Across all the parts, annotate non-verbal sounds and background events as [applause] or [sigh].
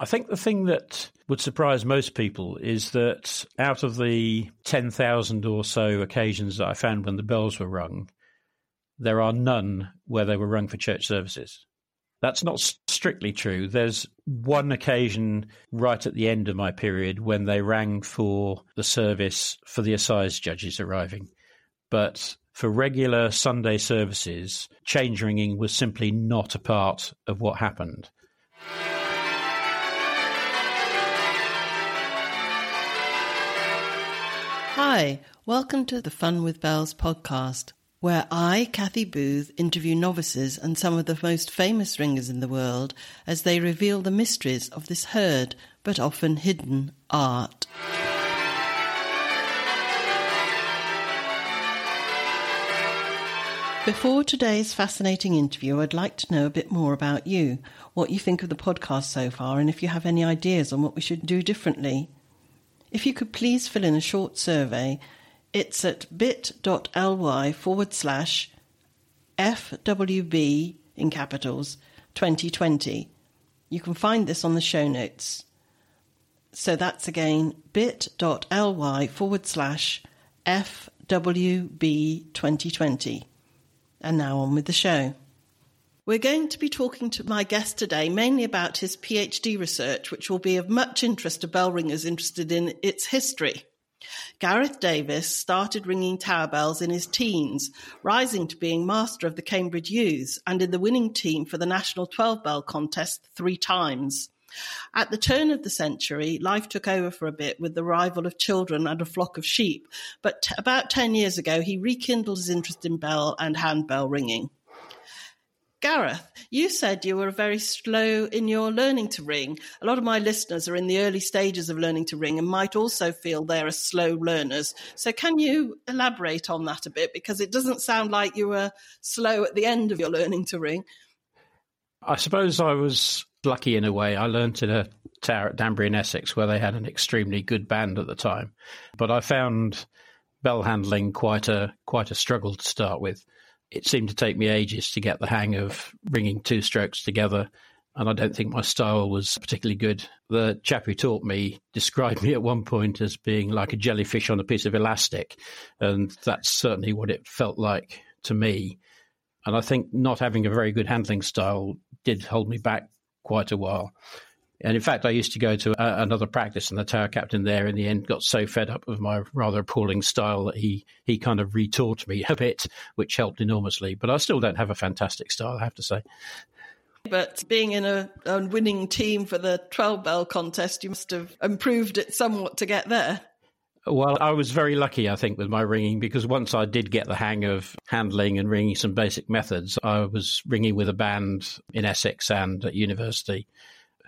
I think the thing that would surprise most people is that out of the 10,000 or so occasions that I found when the bells were rung, there are none where they were rung for church services. That's not strictly true. There's one occasion right at the end of my period when they rang for the service for the assize judges arriving. But for regular Sunday services, change ringing was simply not a part of what happened. Hi, welcome to the Fun with Bells podcast, where I, Kathy Booth, interview novices and some of the most famous ringers in the world as they reveal the mysteries of this heard but often hidden art. Before today's fascinating interview, I'd like to know a bit more about you, what you think of the podcast so far, and if you have any ideas on what we should do differently. If you could please fill in a short survey, it's at bit.ly forward slash FWB in capitals 2020. You can find this on the show notes. So that's again bit.ly forward slash FWB 2020. And now on with the show. We're going to be talking to my guest today mainly about his PhD research, which will be of much interest to bell ringers interested in its history. Gareth Davis started ringing tower bells in his teens, rising to being master of the Cambridge Youths and in the winning team for the National 12 Bell contest three times. At the turn of the century, life took over for a bit with the arrival of children and a flock of sheep, but t- about 10 years ago, he rekindled his interest in bell and handbell ringing. Gareth, you said you were very slow in your learning to ring. A lot of my listeners are in the early stages of learning to ring and might also feel they're slow learners. So, can you elaborate on that a bit? Because it doesn't sound like you were slow at the end of your learning to ring. I suppose I was lucky in a way. I learnt in a tower at Danbury in Essex where they had an extremely good band at the time. But I found bell handling quite a quite a struggle to start with it seemed to take me ages to get the hang of bringing two strokes together. And I don't think my style was particularly good. The chap who taught me described [laughs] me at one point as being like a jellyfish on a piece of elastic. And that's certainly what it felt like to me. And I think not having a very good handling style did hold me back quite a while. And in fact, I used to go to a, another practice, and the tower captain there in the end got so fed up with my rather appalling style that he, he kind of retaught me [laughs] a bit, which helped enormously. But I still don't have a fantastic style, I have to say. But being in a, a winning team for the 12 bell contest, you must have improved it somewhat to get there. Well, I was very lucky, I think, with my ringing because once I did get the hang of handling and ringing some basic methods, I was ringing with a band in Essex and at university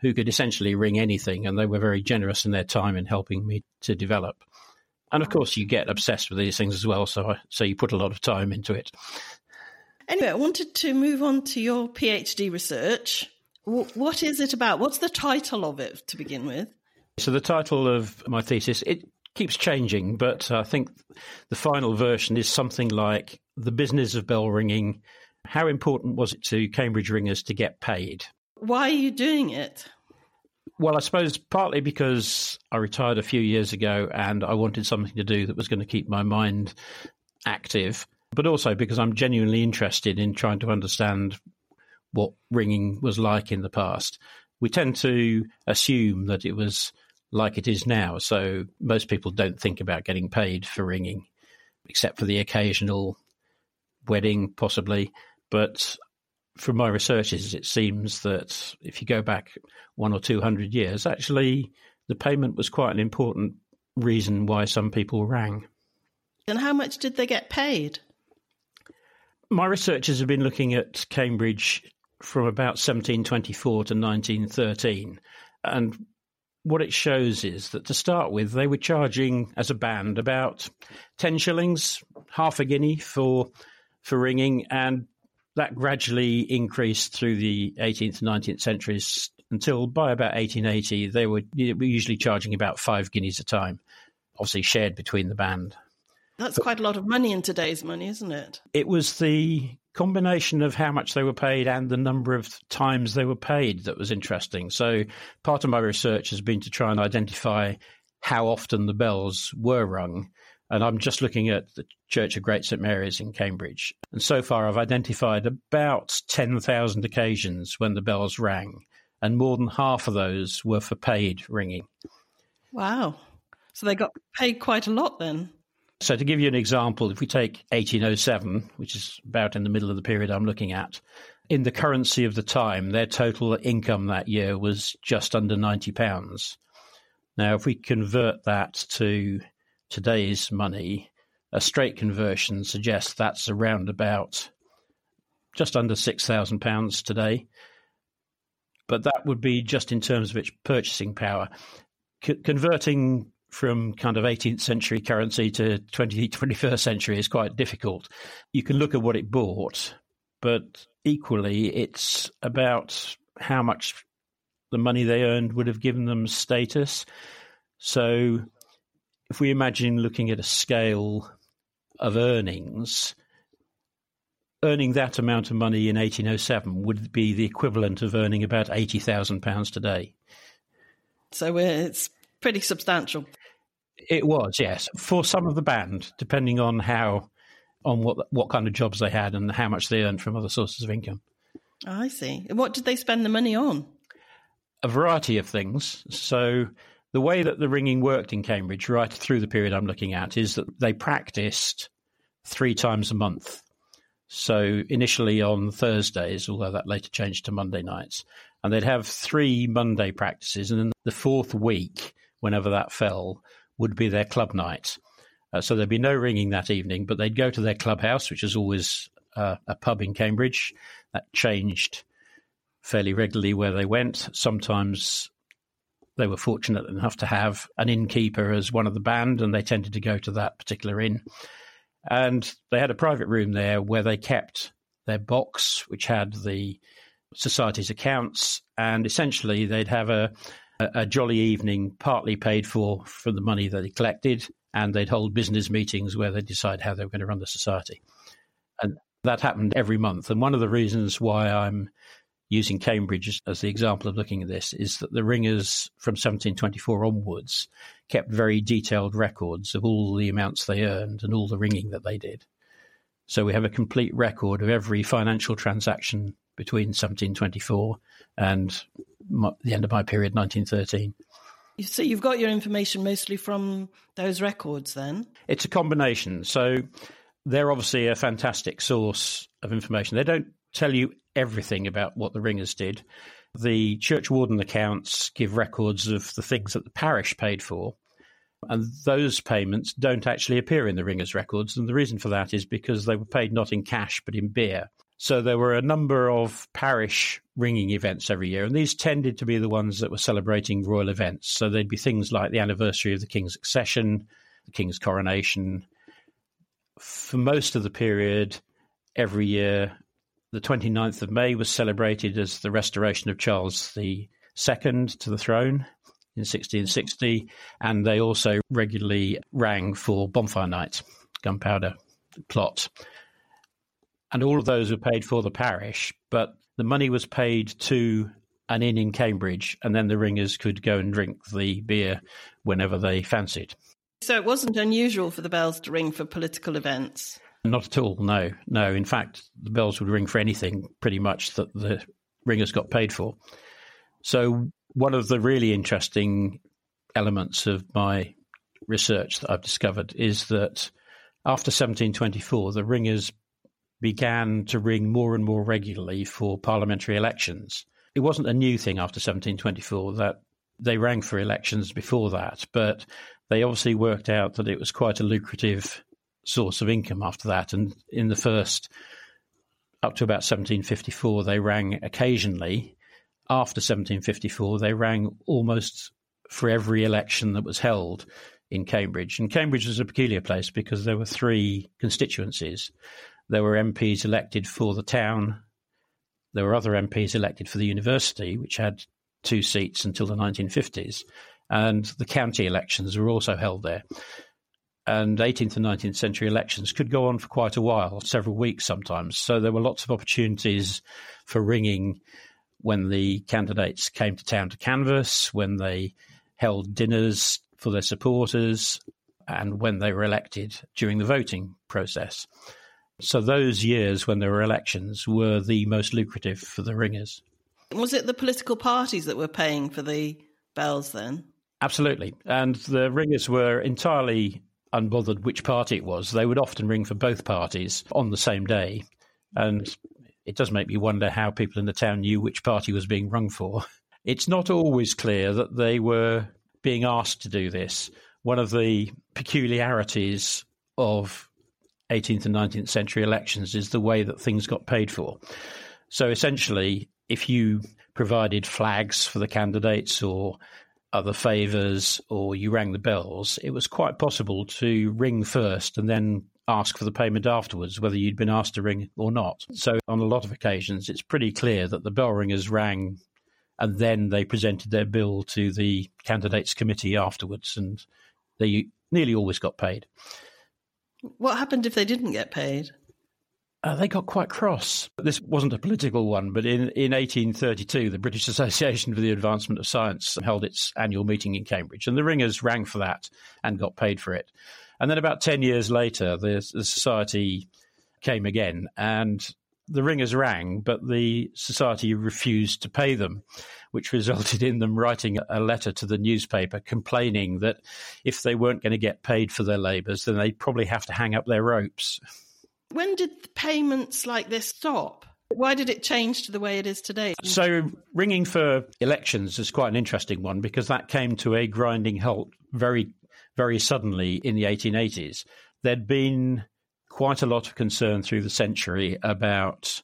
who could essentially ring anything, and they were very generous in their time in helping me to develop. And of course, you get obsessed with these things as well, so I, so you put a lot of time into it. Anyway, I wanted to move on to your PhD research. What is it about? What's the title of it to begin with? So the title of my thesis it keeps changing, but I think the final version is something like the business of bell ringing. How important was it to Cambridge ringers to get paid? Why are you doing it? Well, I suppose partly because I retired a few years ago and I wanted something to do that was going to keep my mind active, but also because I'm genuinely interested in trying to understand what ringing was like in the past. We tend to assume that it was like it is now, so most people don't think about getting paid for ringing, except for the occasional wedding, possibly. But from my researches, it seems that if you go back one or two hundred years, actually the payment was quite an important reason why some people rang. And how much did they get paid? My researchers have been looking at Cambridge from about 1724 to 1913. And what it shows is that to start with, they were charging as a band about 10 shillings, half a guinea for for ringing, and that gradually increased through the 18th and 19th centuries until by about 1880 they were usually charging about five guineas a time, obviously shared between the band. That's quite a lot of money in today's money, isn't it? It was the combination of how much they were paid and the number of times they were paid that was interesting. So part of my research has been to try and identify how often the bells were rung. And I'm just looking at the Church of Great St Mary's in Cambridge. And so far, I've identified about 10,000 occasions when the bells rang, and more than half of those were for paid ringing. Wow. So they got paid quite a lot then. So, to give you an example, if we take 1807, which is about in the middle of the period I'm looking at, in the currency of the time, their total income that year was just under £90. Now, if we convert that to today's money, a straight conversion suggests that's around about just under £6,000 today. But that would be just in terms of its purchasing power. C- converting from kind of 18th century currency to 20, 21st century is quite difficult. You can look at what it bought, but equally, it's about how much the money they earned would have given them status. So, if we imagine looking at a scale of earnings, earning that amount of money in 1807 would be the equivalent of earning about £80,000 today. So it's pretty substantial. It was, yes, for some of the band, depending on how, on what what kind of jobs they had and how much they earned from other sources of income. I see. What did they spend the money on? A variety of things. So the way that the ringing worked in Cambridge, right through the period I'm looking at, is that they practiced three times a month. So initially on Thursdays, although that later changed to Monday nights, and they'd have three Monday practices, and then the fourth week, whenever that fell, would be their club night. Uh, so there'd be no ringing that evening, but they'd go to their clubhouse, which is always uh, a pub in Cambridge. That changed fairly regularly where they went. Sometimes they were fortunate enough to have an innkeeper as one of the band, and they tended to go to that particular inn. And they had a private room there where they kept their box, which had the society's accounts, and essentially they'd have a a, jolly evening, partly paid for from the money that they collected, and they'd hold business meetings where they'd decide how they were going to run the society. And that happened every month. And one of the reasons why I'm using Cambridge as the example of looking at this is that the ringers from 1724 onwards kept very detailed records of all the amounts they earned and all the ringing that they did. So we have a complete record of every financial transaction between 1724 and my, the end of my period, 1913. So you've got your information mostly from those records then? It's a combination. So they're obviously a fantastic source of information. They don't tell you everything about what the ringers did. The church warden accounts give records of the things that the parish paid for. And those payments don't actually appear in the ringers' records. And the reason for that is because they were paid not in cash, but in beer. So there were a number of parish ringing events every year, and these tended to be the ones that were celebrating royal events. So there'd be things like the anniversary of the king's accession, the king's coronation. For most of the period, every year, the 29th of May was celebrated as the restoration of Charles II to the throne in 1660, and they also regularly rang for bonfire night, gunpowder plot and all of those were paid for the parish, but the money was paid to an inn in Cambridge, and then the ringers could go and drink the beer whenever they fancied. So it wasn't unusual for the bells to ring for political events? Not at all, no. No, in fact, the bells would ring for anything pretty much that the ringers got paid for. So, one of the really interesting elements of my research that I've discovered is that after 1724, the ringers began to ring more and more regularly for parliamentary elections. It wasn't a new thing after 1724 that they rang for elections before that, but they obviously worked out that it was quite a lucrative source of income after that. And in the first, up to about 1754, they rang occasionally. After 1754, they rang almost for every election that was held in Cambridge. And Cambridge was a peculiar place because there were three constituencies. There were MPs elected for the town. There were other MPs elected for the university, which had two seats until the 1950s. And the county elections were also held there. And 18th and 19th century elections could go on for quite a while, several weeks sometimes. So there were lots of opportunities for ringing when the candidates came to town to canvass, when they held dinners for their supporters, and when they were elected during the voting process. So those years when there were elections were the most lucrative for the ringers. Was it the political parties that were paying for the bells then? Absolutely. And the ringers were entirely unbothered which party it was. They would often ring for both parties on the same day. And it does make me wonder how people in the town knew which party was being rung for. [laughs] It's not always clear that they were being asked to do this. One of the peculiarities of 18th and 19th century elections is the way that things got paid for. So essentially, if you provided flags for the candidates or other favours or you rang the bells, it was quite possible to ring first and then ask for the payment afterwards, whether you'd been asked to ring or not. So, on a lot of occasions, it's pretty clear that the bell ringers rang and then they presented their bill to the candidates committee afterwards, and they nearly always got paid. What happened if they didn't get paid? Uh, they got quite cross. This wasn't a political one, but in, in 1832, the British [laughs] Association for the Advancement of Science held its annual meeting in Cambridge, and the ringers rang for that and got paid for it. And then about 10 years later, the, the society came again, and the ringers rang, but the society refused to pay them, which [laughs] resulted in them writing a letter to the newspaper complaining that if they weren't going to get paid for their labours, then they'd probably have to hang up their ropes. When did payments like this stop? Why did it change to the way it is today? So, ringing for elections is quite an interesting one because that came to a grinding halt very, very suddenly in the 1880s. There'd been quite a lot of concern through the century about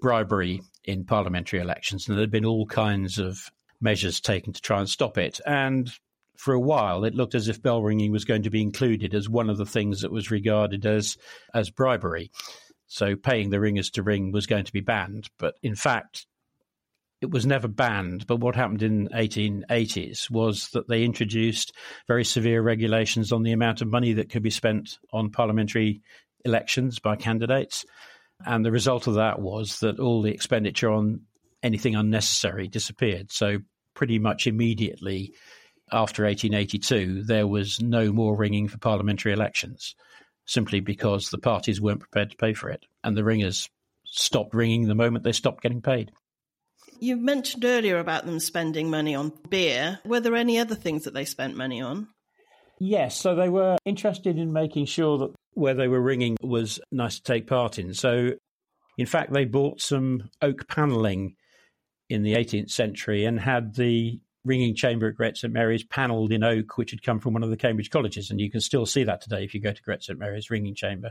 bribery in parliamentary elections, and there'd been all kinds of measures taken to try and stop it. And for a while, it looked as if bell ringing was going to be included as one of the things that was regarded as as bribery. So paying the ringers to ring was going to be banned, but in fact, it was never banned. But what happened in 1880s was that they introduced very severe regulations on the amount of money that could be spent on parliamentary elections by candidates. And the result of that was that all the expenditure on anything unnecessary disappeared. So pretty much immediately, after 1882, there was no more ringing for parliamentary elections, simply because the parties weren't prepared to pay for it. And the ringers stopped ringing the moment they stopped getting paid. You mentioned earlier about them spending money on beer. Were there any other things that they spent money on? Yes, so they were interested in making sure that where they were ringing was nice to take part in. So, in fact, they bought some oak panelling in the 18th century and had the ringing chamber at Great St Mary's panelled in oak, which had come from one of the Cambridge colleges. And you can still see that today if you go to Great St Mary's ringing chamber.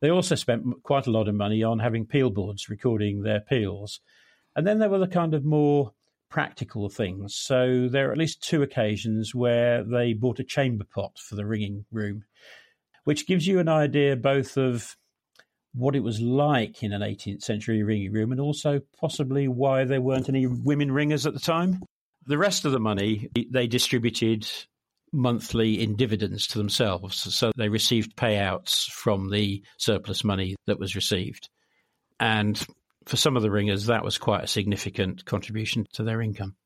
They also spent quite a lot of money on having peal boards recording their peals. And then there were the kind of more practical things. So there are at least two occasions where they bought a chamber pot for the ringing room, which gives you an idea both of what it was like in an 18th century ringing room and also possibly why there weren't any women ringers at the time. The rest of the money they distributed monthly in dividends to themselves. So they received payouts from the surplus money that was received. And for some of the ringers, that was quite a significant contribution to their income.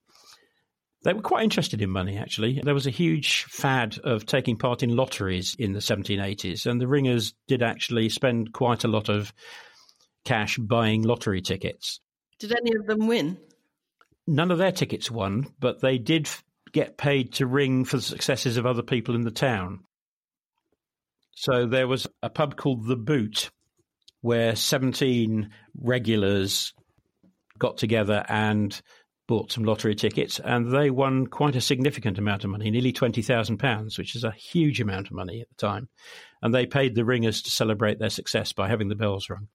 They were quite interested in money, actually. There was a huge fad of taking part in lotteries in the 1780s, and the ringers did actually spend quite a lot of cash buying lottery tickets. Did any of them win? None of their tickets won, but they did get paid to ring for the successes of other people in the town. So there was a pub called The Boot where 17 regulars got together and bought some lottery tickets, and they won quite a significant amount of money, nearly £20,000, which is a huge amount of money at the time. And they paid the ringers to celebrate their success by having the bells rung.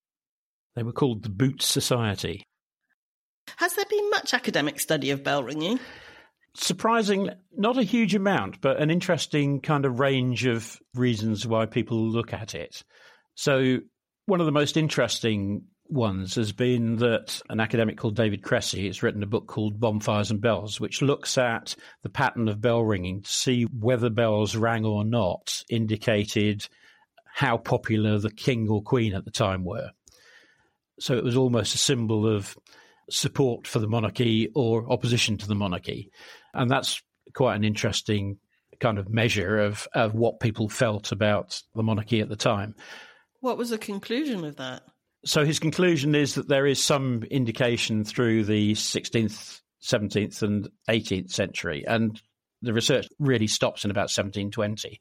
They were called the Boot Society. Has there been much academic study of bell ringing? Surprising, not a huge amount, but an interesting kind of range of reasons why people look at it. So, one of the most interesting ones has been that an academic called David Cressy has written a book called Bonfires and Bells, which looks at the pattern of bell ringing to see whether bells rang or not indicated how popular the king or queen at the time were. So it was almost a symbol of support for the monarchy or opposition to the monarchy. And that's quite an interesting kind of measure of, of what people felt about the monarchy at the time. What was the conclusion of that? So his conclusion is that there is some indication through the 16th, 17th, and 18th century, and the research really stops in about 1720.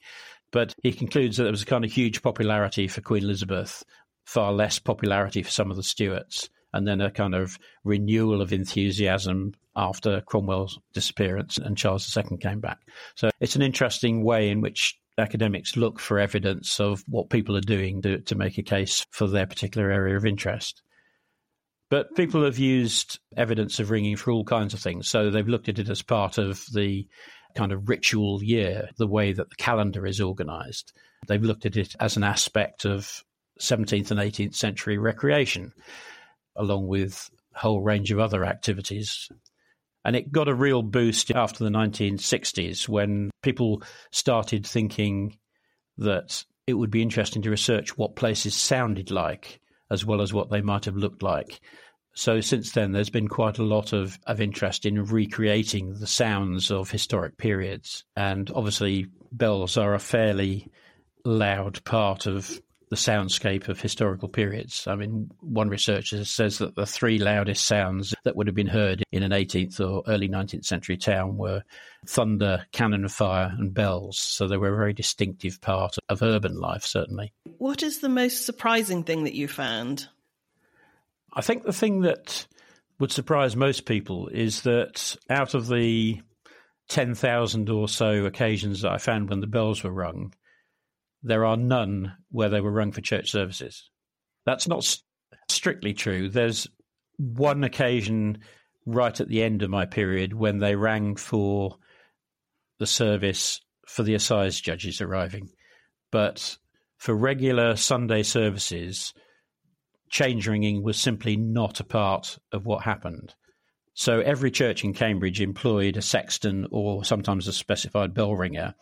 But he concludes that there was a kind of huge popularity for Queen Elizabeth, far less popularity for some of the Stuarts, and then a kind of renewal of enthusiasm after Cromwell's disappearance and Charles II came back. So it's an interesting way in which academics look for evidence of what people are doing to, to make a case for their particular area of interest. But people have used evidence of ringing for all kinds of things. So they've looked at it as part of the kind of ritual year, the way that the calendar is organized. They've looked at it as an aspect of 17th and 18th century recreation, along with a whole range of other activities and it got a real boost after the 1960s when people started thinking that it would be interesting to research what places sounded like as well as what they might have looked like. So since then, there's been quite a lot of, of interest in recreating the sounds of historic periods. And obviously, bells are a fairly loud part of the soundscape of historical periods. I mean, one researcher says that the three loudest sounds that would have been heard in an 18th or early 19th century town were thunder, cannon fire, and bells. So they were a very distinctive part of urban life, certainly. What is the most surprising thing that you found? I think the thing that would surprise most people is that out of the 10,000 or so occasions that I found when the bells were rung, there are none where they were rung for church services. That's not st- strictly true. There's one occasion right at the end of my period when they rang for the service for the assize judges arriving. But for regular Sunday services, change ringing was simply not a part of what happened. So every church in Cambridge employed a sexton or sometimes a specified bell ringer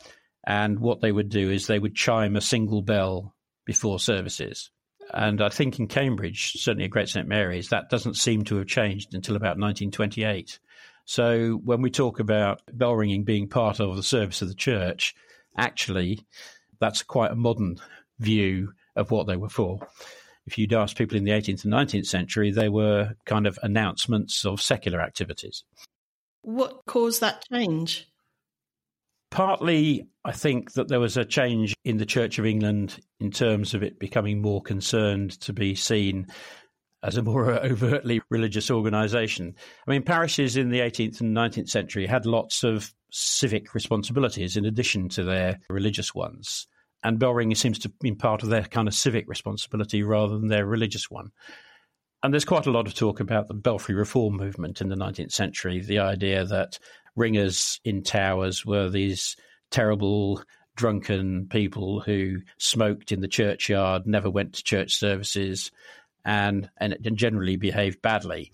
and what they would do is they would chime a single bell before services. And I think in Cambridge, certainly at Great St Mary's, that doesn't seem to have changed until about 1928. So when we talk about bell ringing being part of the service of the church, actually, that's quite a modern view of what they were for. If you'd asked people in the 18th and 19th century, they were kind of announcements of secular activities. What caused that change? Partly, I think that there was a change in the Church of England in terms of it becoming more concerned to be seen as a more [laughs] overtly religious organisation. I mean, parishes in the 18th and 19th century had lots of civic responsibilities in addition to their religious ones. And bell ringing seems to be part of their kind of civic responsibility rather than their religious one. And there's quite a lot of talk about the belfry reform movement in the 19th century, the idea that ringers in towers were these terrible drunken people who smoked in the churchyard, never went to church services, and and, generally behaved badly.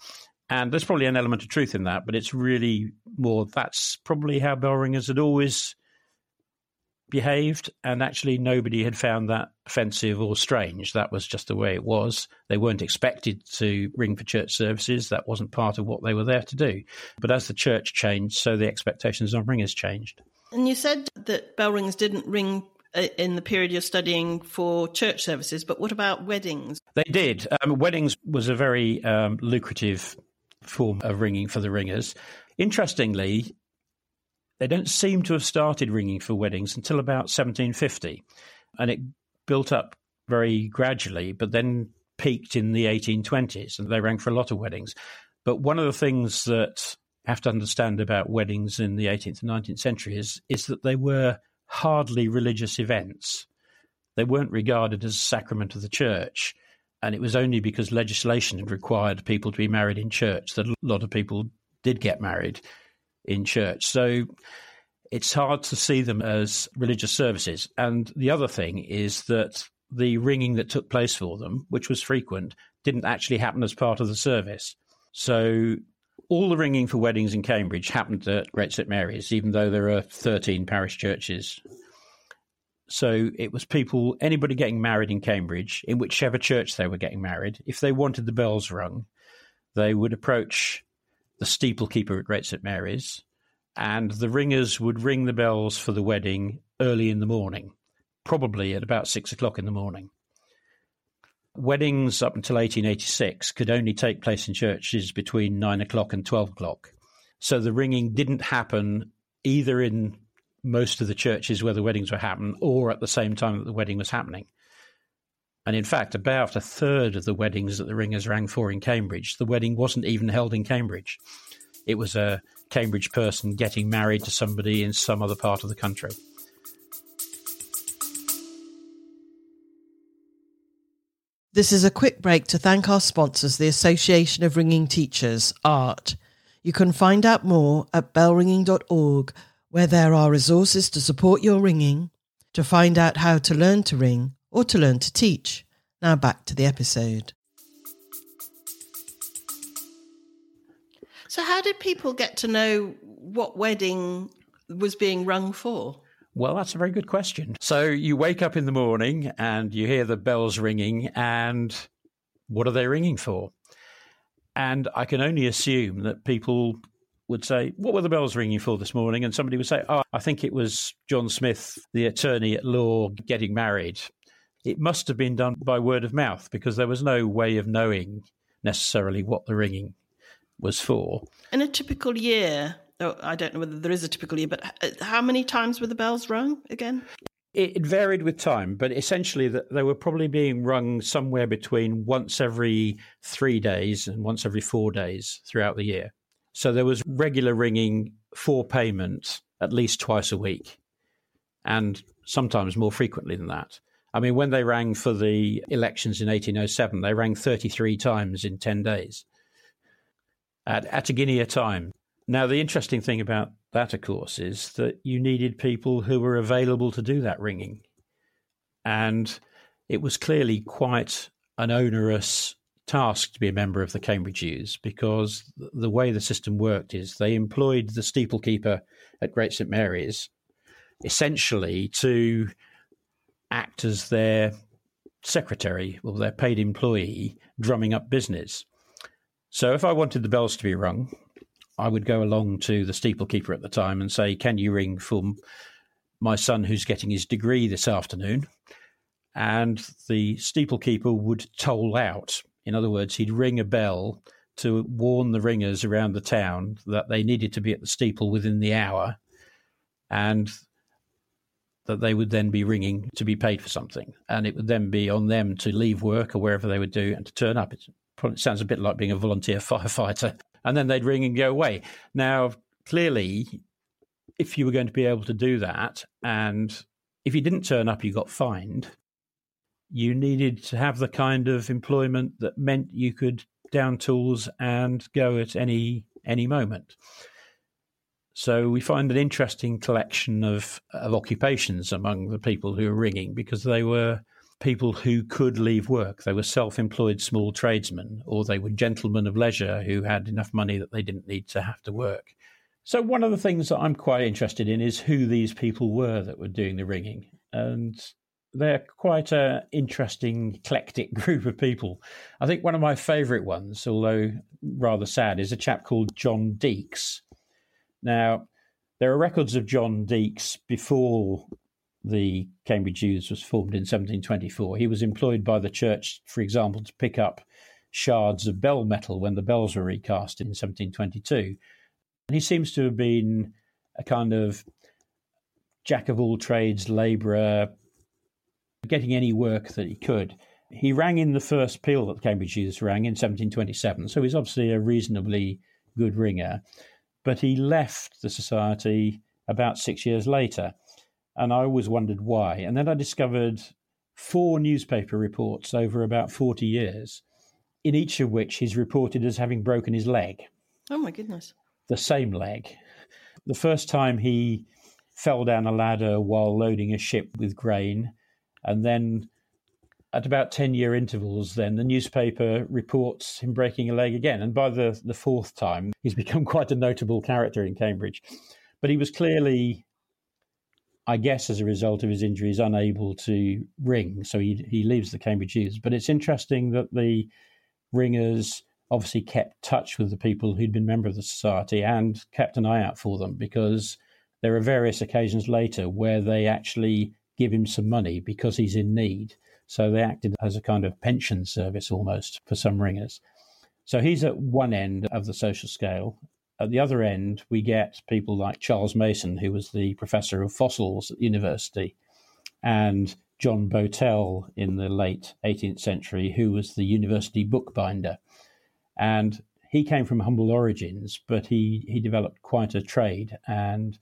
And there's probably an element of truth in that, but it's really more that's probably how bell ringers had always behaved, and actually nobody had found that offensive or strange. That was just the way it was. They weren't expected to ring for church services. That wasn't part of what they were there to do. But as the church changed, so the expectations on ringers changed. And you said that bell rings didn't ring uh, in the period you're studying for church services, but what about weddings? They did. Um, weddings was a very um, lucrative form of ringing for the ringers. Interestingly, they don't seem to have started ringing for weddings until about 1750. And it built up very gradually, but then peaked in the 1820s, and they rang for a lot of weddings. But one of the things that you have to understand about weddings in the 18th and 19th century is, is that they were hardly religious events. They weren't regarded as a sacrament of the church. And it was only because legislation had required people to be married in church that a lot of people did get married in church. So it's hard to see them as religious services. And the other thing is that the ringing that took place for them, which was frequent, didn't actually happen as part of the service. So all the ringing for weddings in Cambridge happened at Great St Mary's, even though there are 13 parish churches. So it was people, anybody getting married in Cambridge, in whichever church they were getting married, if they wanted the bells rung, they would approach the steeple keeper at Great St Mary's, and the ringers would ring the bells for the wedding early in the morning, probably at about six o'clock in the morning. Weddings up until 1886 could only take place in churches between nine o'clock and 12 o'clock. So the ringing didn't happen either in most of the churches where the weddings were happening or at the same time that the wedding was happening. And in fact, about a third of the weddings that the ringers rang for in Cambridge, the wedding wasn't even held in Cambridge. It was a Cambridge person getting married to somebody in some other part of the country. This is a quick break to thank our sponsors, the Association of Ringing Teachers, ART. You can find out more at bellringing.org, where there are resources to support your ringing, to find out how to learn to ring, or to learn to teach. Now back to the episode. So, how did people get to know what wedding was being rung for? Well, that's a very good question. So, you wake up in the morning and you hear the bells ringing, and what are they ringing for? And I can only assume that people would say, What were the bells ringing for this morning? And somebody would say, Oh, I think it was John Smith, the attorney at law, getting married it must have been done by word of mouth because there was no way of knowing necessarily what the ringing was for. In a typical year, oh, I don't know whether there is a typical year, but uh, how many times were the bells rung again? It, varied with time, but essentially they were probably being rung somewhere between once every three days and once every four days throughout the year. So there was regular ringing for payment at least twice a week, and sometimes more frequently than that. I mean, when they rang for the elections in 1807, they rang 33 times in 10 days at, at a guinea a time. Now, the interesting thing about that, of course, is that you needed people who were available to do that ringing. And it was clearly quite an onerous task to be a member of the Cambridge Youths because the way the system worked is they employed the steeplekeeper at Great St Mary's essentially to act as their secretary or their paid employee drumming up business. So if I wanted the bells to be rung, I would go along to the steeplekeeper at the time and say, Can you ring for my son who's getting his degree this afternoon? And the steeplekeeper would toll out. In other words, he'd ring a bell to warn the ringers around the town that they needed to be at the steeple within the hour. And that they would then be ringing to be paid for something. And it would then be on them to leave work or wherever they would do and to turn up. It probably sounds a bit like being a volunteer [laughs] firefighter. And then they'd ring and go away. Now, clearly, if you were going to be able to do that, and if you didn't turn up, you got fined, you needed to have the kind of employment that meant you could down tools and go at any any moment. So we find an interesting collection of, of occupations among the people who are ringing because they were people who could leave work. They were self employed small tradesmen, or they were gentlemen of leisure who had enough money that they didn't need to have to work. So, one of the things that I'm quite interested in is who these people were that were doing the ringing. And they're quite an interesting, eclectic [laughs] group of people. I think one of my favourite ones, although rather sad, is a chap called John Deeks now, there are records of John Deeks before the Cambridge Youths was formed in 1724. He was employed by the church, for example, to pick up shards of bell metal when the bells were recast in 1722. And he seems to have been a kind of jack of all trades, labourer, getting any work that he could. He rang in the first peal that the Cambridge Youths rang in 1727, so he's obviously a reasonably good ringer but he left the society about six years later. And I always wondered why. And then I discovered four newspaper reports over about 40 years, in each of which he's reported as having broken his leg. Oh, my goodness. The same leg. The first time he fell down a ladder while loading a ship with grain, and then at about 10 year intervals, then the newspaper reports him breaking a leg again. And by the, the fourth time, he's [laughs] become quite a notable character in Cambridge. But he was clearly, I guess, as a result of his injuries, unable to ring. So he, he leaves the Cambridge Youths. But it's interesting that the ringers obviously kept touch with the people who'd been member of the society and kept an eye out for them because there are various occasions later where they actually give him some money because he's in need. So they acted as a kind of pension service almost for some ringers. So he's at one end of the social scale. At the other end, we get people like Charles Mason, who was the professor of fossils at the university, and John Bowtell in the late 18th century, who was the university bookbinder. And he came from humble origins, but he, he developed quite a trade. And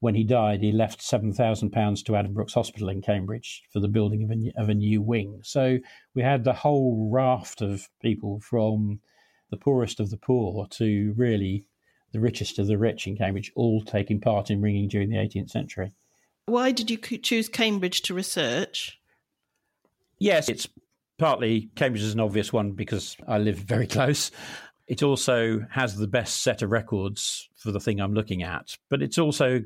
when he died, he left £7,000 to Addenbrooke's Hospital in Cambridge for the building of a, of a new wing. So we had the whole raft of people from the poorest of the poor to really the richest of the rich in Cambridge, all taking part in ringing during the 18th century. Why did you choose Cambridge to research? Yes, it's partly Cambridge is an obvious one because I live very close. It also has the best set of records for the thing I'm looking at, but it's also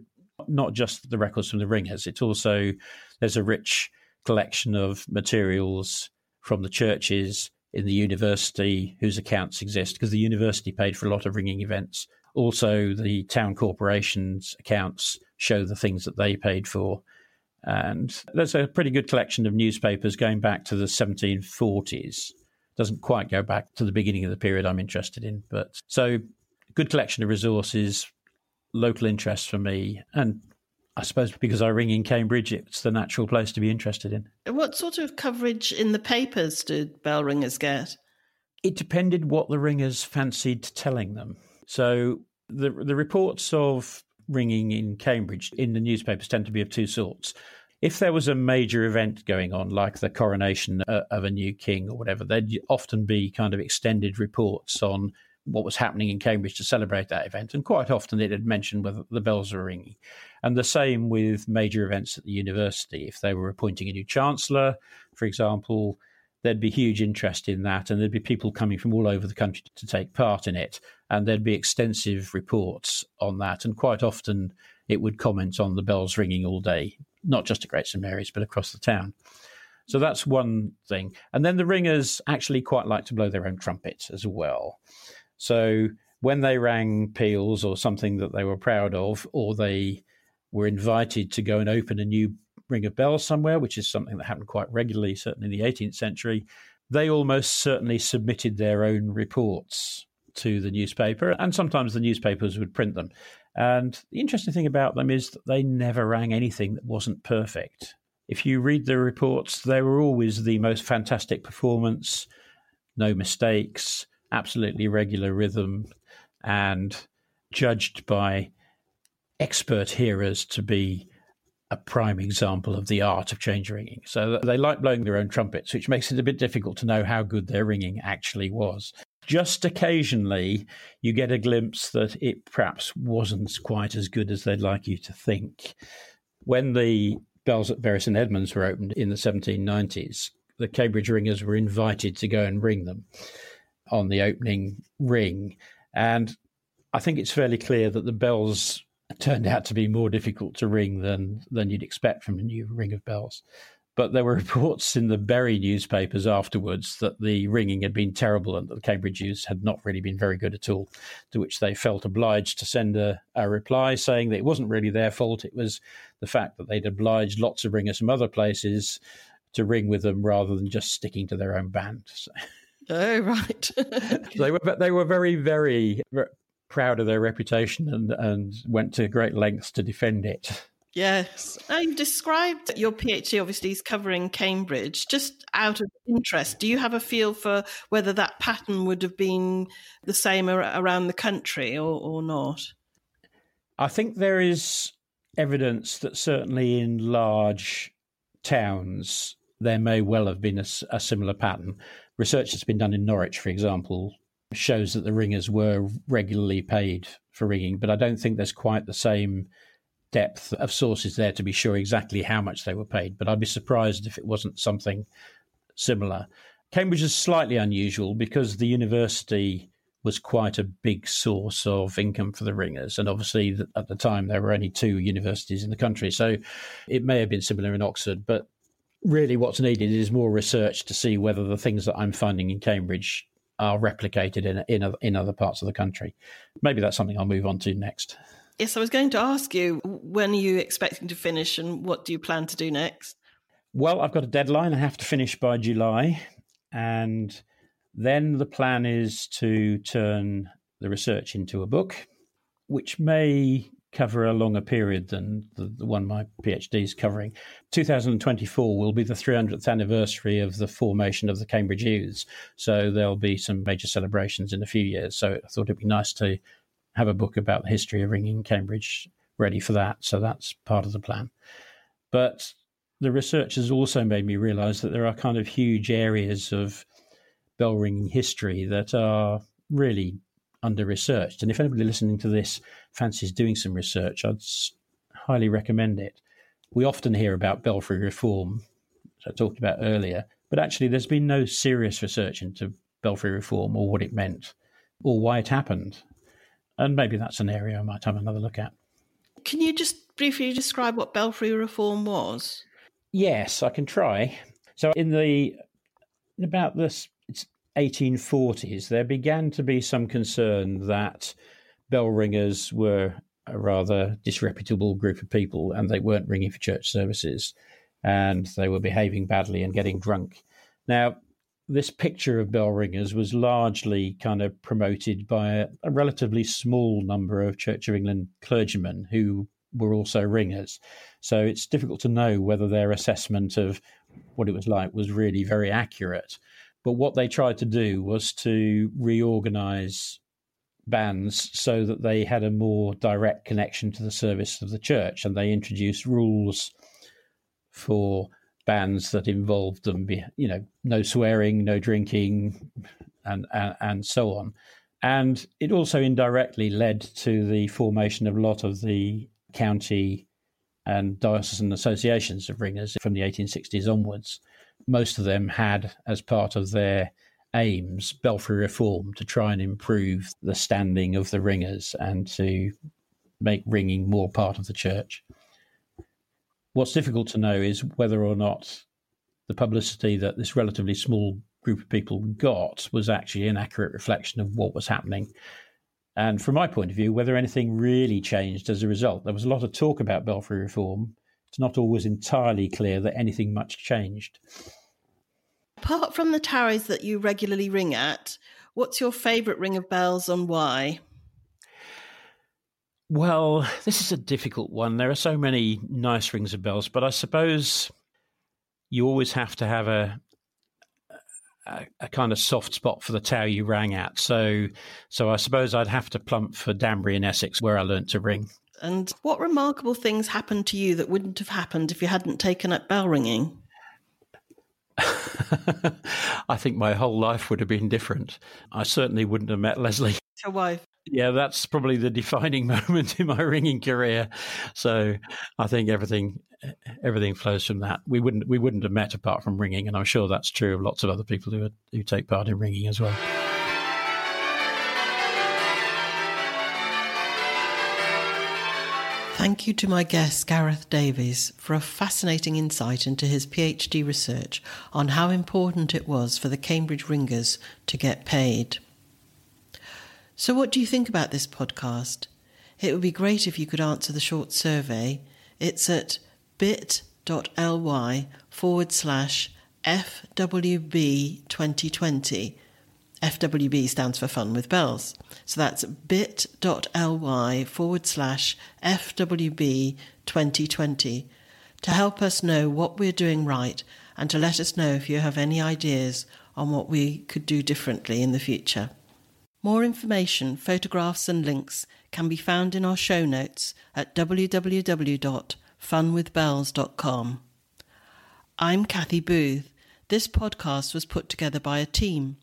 not just the records from the ringers. It's also there's a rich collection of materials from the churches in the university whose accounts exist because the university paid for a lot of ringing events. Also, the town corporation's accounts show the things that they paid for. And there's a pretty good collection of newspapers going back to the 1740s. Doesn't quite go back to the beginning of the period I'm interested in, but so good collection of resources, local interest for me, and I suppose because I ring in Cambridge, it's the natural place to be interested in. What sort of coverage in the papers did bell ringers get? It depended what the ringers fancied telling them. So the the reports of ringing in Cambridge in the newspapers tend to be of two sorts. If there was a major event going on, like the coronation of a new king or whatever, there'd often be kind of extended reports on what was happening in Cambridge to celebrate that event. And quite often it had mentioned whether the bells were ringing. And the same with major events at the university. If they were appointing a new chancellor, for example, there'd be huge interest in that. And there'd be people coming from all over the country to take part in it. And there'd be extensive reports on that. And quite often it would comment on the bells ringing all day, not just at Great St Mary's, but across the town. So that's one thing. And then the ringers actually quite like to blow their own trumpets as well. So when they rang peals or something that they were proud of, or they were invited to go and open a new ring of bells somewhere, which is something that happened quite regularly, certainly in the 18th century, they almost certainly submitted their own reports to the newspaper, and sometimes the newspapers would print them. And the interesting thing about them is that they never rang anything that wasn't perfect. If you read the reports, they were always the most fantastic performance, no mistakes, absolutely regular rhythm and judged by expert hearers to be a prime example of the art of change ringing. So they like blowing their own trumpets, which makes it a bit difficult to know how good their ringing actually was. Just occasionally, you get a glimpse that it perhaps wasn't quite as good as they'd like you to think. When the bells at Bury St Edmunds were opened in the 1790s, the Cambridge ringers were invited to go and ring them on the opening ring. And I think it's fairly clear that the bells turned out to be more difficult to ring than than you'd expect from a new ring of bells. But there were [laughs] reports in the Bury newspapers afterwards that the ringing had been terrible and that the Cambridge had not really been very good at all, to which they felt obliged to send a, a reply saying that it wasn't really their fault. It was the fact that they'd obliged lots of ringers from other places to ring with them rather than just sticking to their own band. So. [laughs] Oh, right. [laughs] they were they were very very proud of their reputation and and went to great lengths to defend it. Yes. Now you've described your PhD obviously is covering Cambridge. Just out of interest, do you have a feel for whether that pattern would have been the same around the country or, or not? I think there is evidence that certainly in large towns there may well have been a, a similar pattern research that's been done in Norwich, for example, shows that the ringers were regularly paid for ringing, but I don't think there's quite the same depth of sources there to be sure exactly how much they were paid. But I'd be surprised if it wasn't something similar. Cambridge is slightly unusual because the university was quite a big source of income for the ringers. And obviously, at the time, there were only two universities in the country. So it may have been similar in Oxford. But really, what's needed is more research to see whether the things that I'm finding in Cambridge are replicated in, in, in other parts of the country. Maybe that's something I'll move on to next. Yes, I was going to ask you when are you expecting to finish and what do you plan to do next? Well, I've got a deadline. I have to finish by July. And then the plan is to turn the research into a book, which may cover a longer period than the, the, one my PhD is covering. 2024 will be the 300th anniversary of the formation of the Cambridge Youths, so there'll be some major celebrations in a few years. So I thought it'd be nice to have a book about the history of ringing Cambridge ready for that. So that's part of the plan. But the research has also made me realise that there are kind of huge areas of bell ringing history that are really under researched. And if anybody listening to this fancies doing some research, I'd highly recommend it. We often hear about belfry reform, which I talked about earlier, but actually there's been no serious research into belfry reform or what it meant or why it happened. And maybe that's an area I might have another look at. Can you just briefly describe what belfry reform was? Yes, I can try. So in the in about this 1840s, there began to be some concern that bell ringers were a rather disreputable group of people and they weren't ringing for church services and they were behaving badly and getting drunk. Now, this picture of bell ringers was largely kind of promoted by a, a, relatively small number of Church of England clergymen who were also ringers. So it's difficult to know whether their assessment of what it was like was really very accurate. But what they tried to do was to reorganize bands so that they had a more direct connection to the service of the church. And they introduced rules for bands that involved them, you know, no swearing, no drinking, and, and, and so on. And it also indirectly led to the formation of a lot of the county and diocesan associations of ringers from the 1860s onwards most of them had as part of their aims belfry reform to try and improve the standing of the ringers and to make ringing more part of the church. What's difficult to know is whether or not the publicity that this relatively small group of people got was actually an accurate reflection of what was happening. And from my point of view, whether anything really changed as a result. There was a lot of talk about belfry reform, it's not always entirely clear that anything much changed. Apart from the towers that you regularly ring at, what's your favourite ring of bells and why? Well, this is a difficult one. There are so many nice rings of bells, but I suppose you always have to have a, a, a, kind of soft spot for the tower you rang at. So, so I suppose I'd have to plump for Danbury in Essex, where I learnt to ring. And what remarkable things happened to you that wouldn't have happened if you hadn't taken up bell ringing? [laughs] I think my whole life would have been different. I certainly wouldn't have met Leslie. [laughs] Your wife. Yeah, that's probably the defining [laughs] moment in my ringing career. So I think everything everything flows from that. We wouldn't we wouldn't have met apart from ringing, and I'm sure that's true of lots of other people who who take part in ringing as well. Thank you to my guest, Gareth Davies, for a fascinating insight into his PhD research on how important it was for the Cambridge Ringers to get paid. So, what do you think about this podcast? It would be great if you could answer the short survey. It's at bit.ly forward slash FWB 2020 FWB stands for Fun with Bells. So that's bit.ly forward slash FWB 2020 to help us know what we're doing right and to let us know if you have any ideas on what we could do differently in the future. More information, photographs, and links can be found in our show notes at www.funwithbells.com. I'm Kathy Booth. This podcast was put together by a team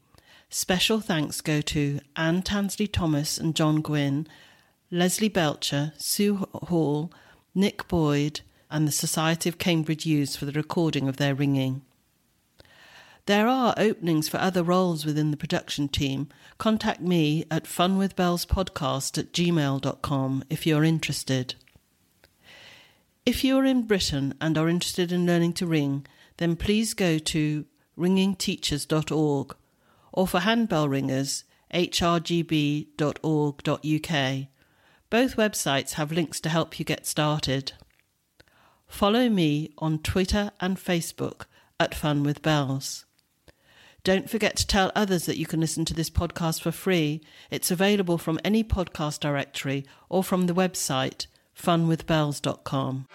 Special thanks go to Anne Tansley Thomas and John Gwynn, Leslie Belcher, Sue Hall, Nick Boyd, and the Society of Cambridge Youths for the recording of their ringing. There are openings for other roles within the production team. Contact me at funwithbellspodcast at gmail.com if you're interested. If you are in Britain and are interested in learning to ring, then please go to ringingteachers.org or for handbell ringers, hrgb.org.uk. Both websites have links to help you get started. Follow me on Twitter and Facebook at Fun with Bells. Don't forget to tell others that you can listen to this podcast for free. It's available from any podcast directory or from the website funwithbells.com.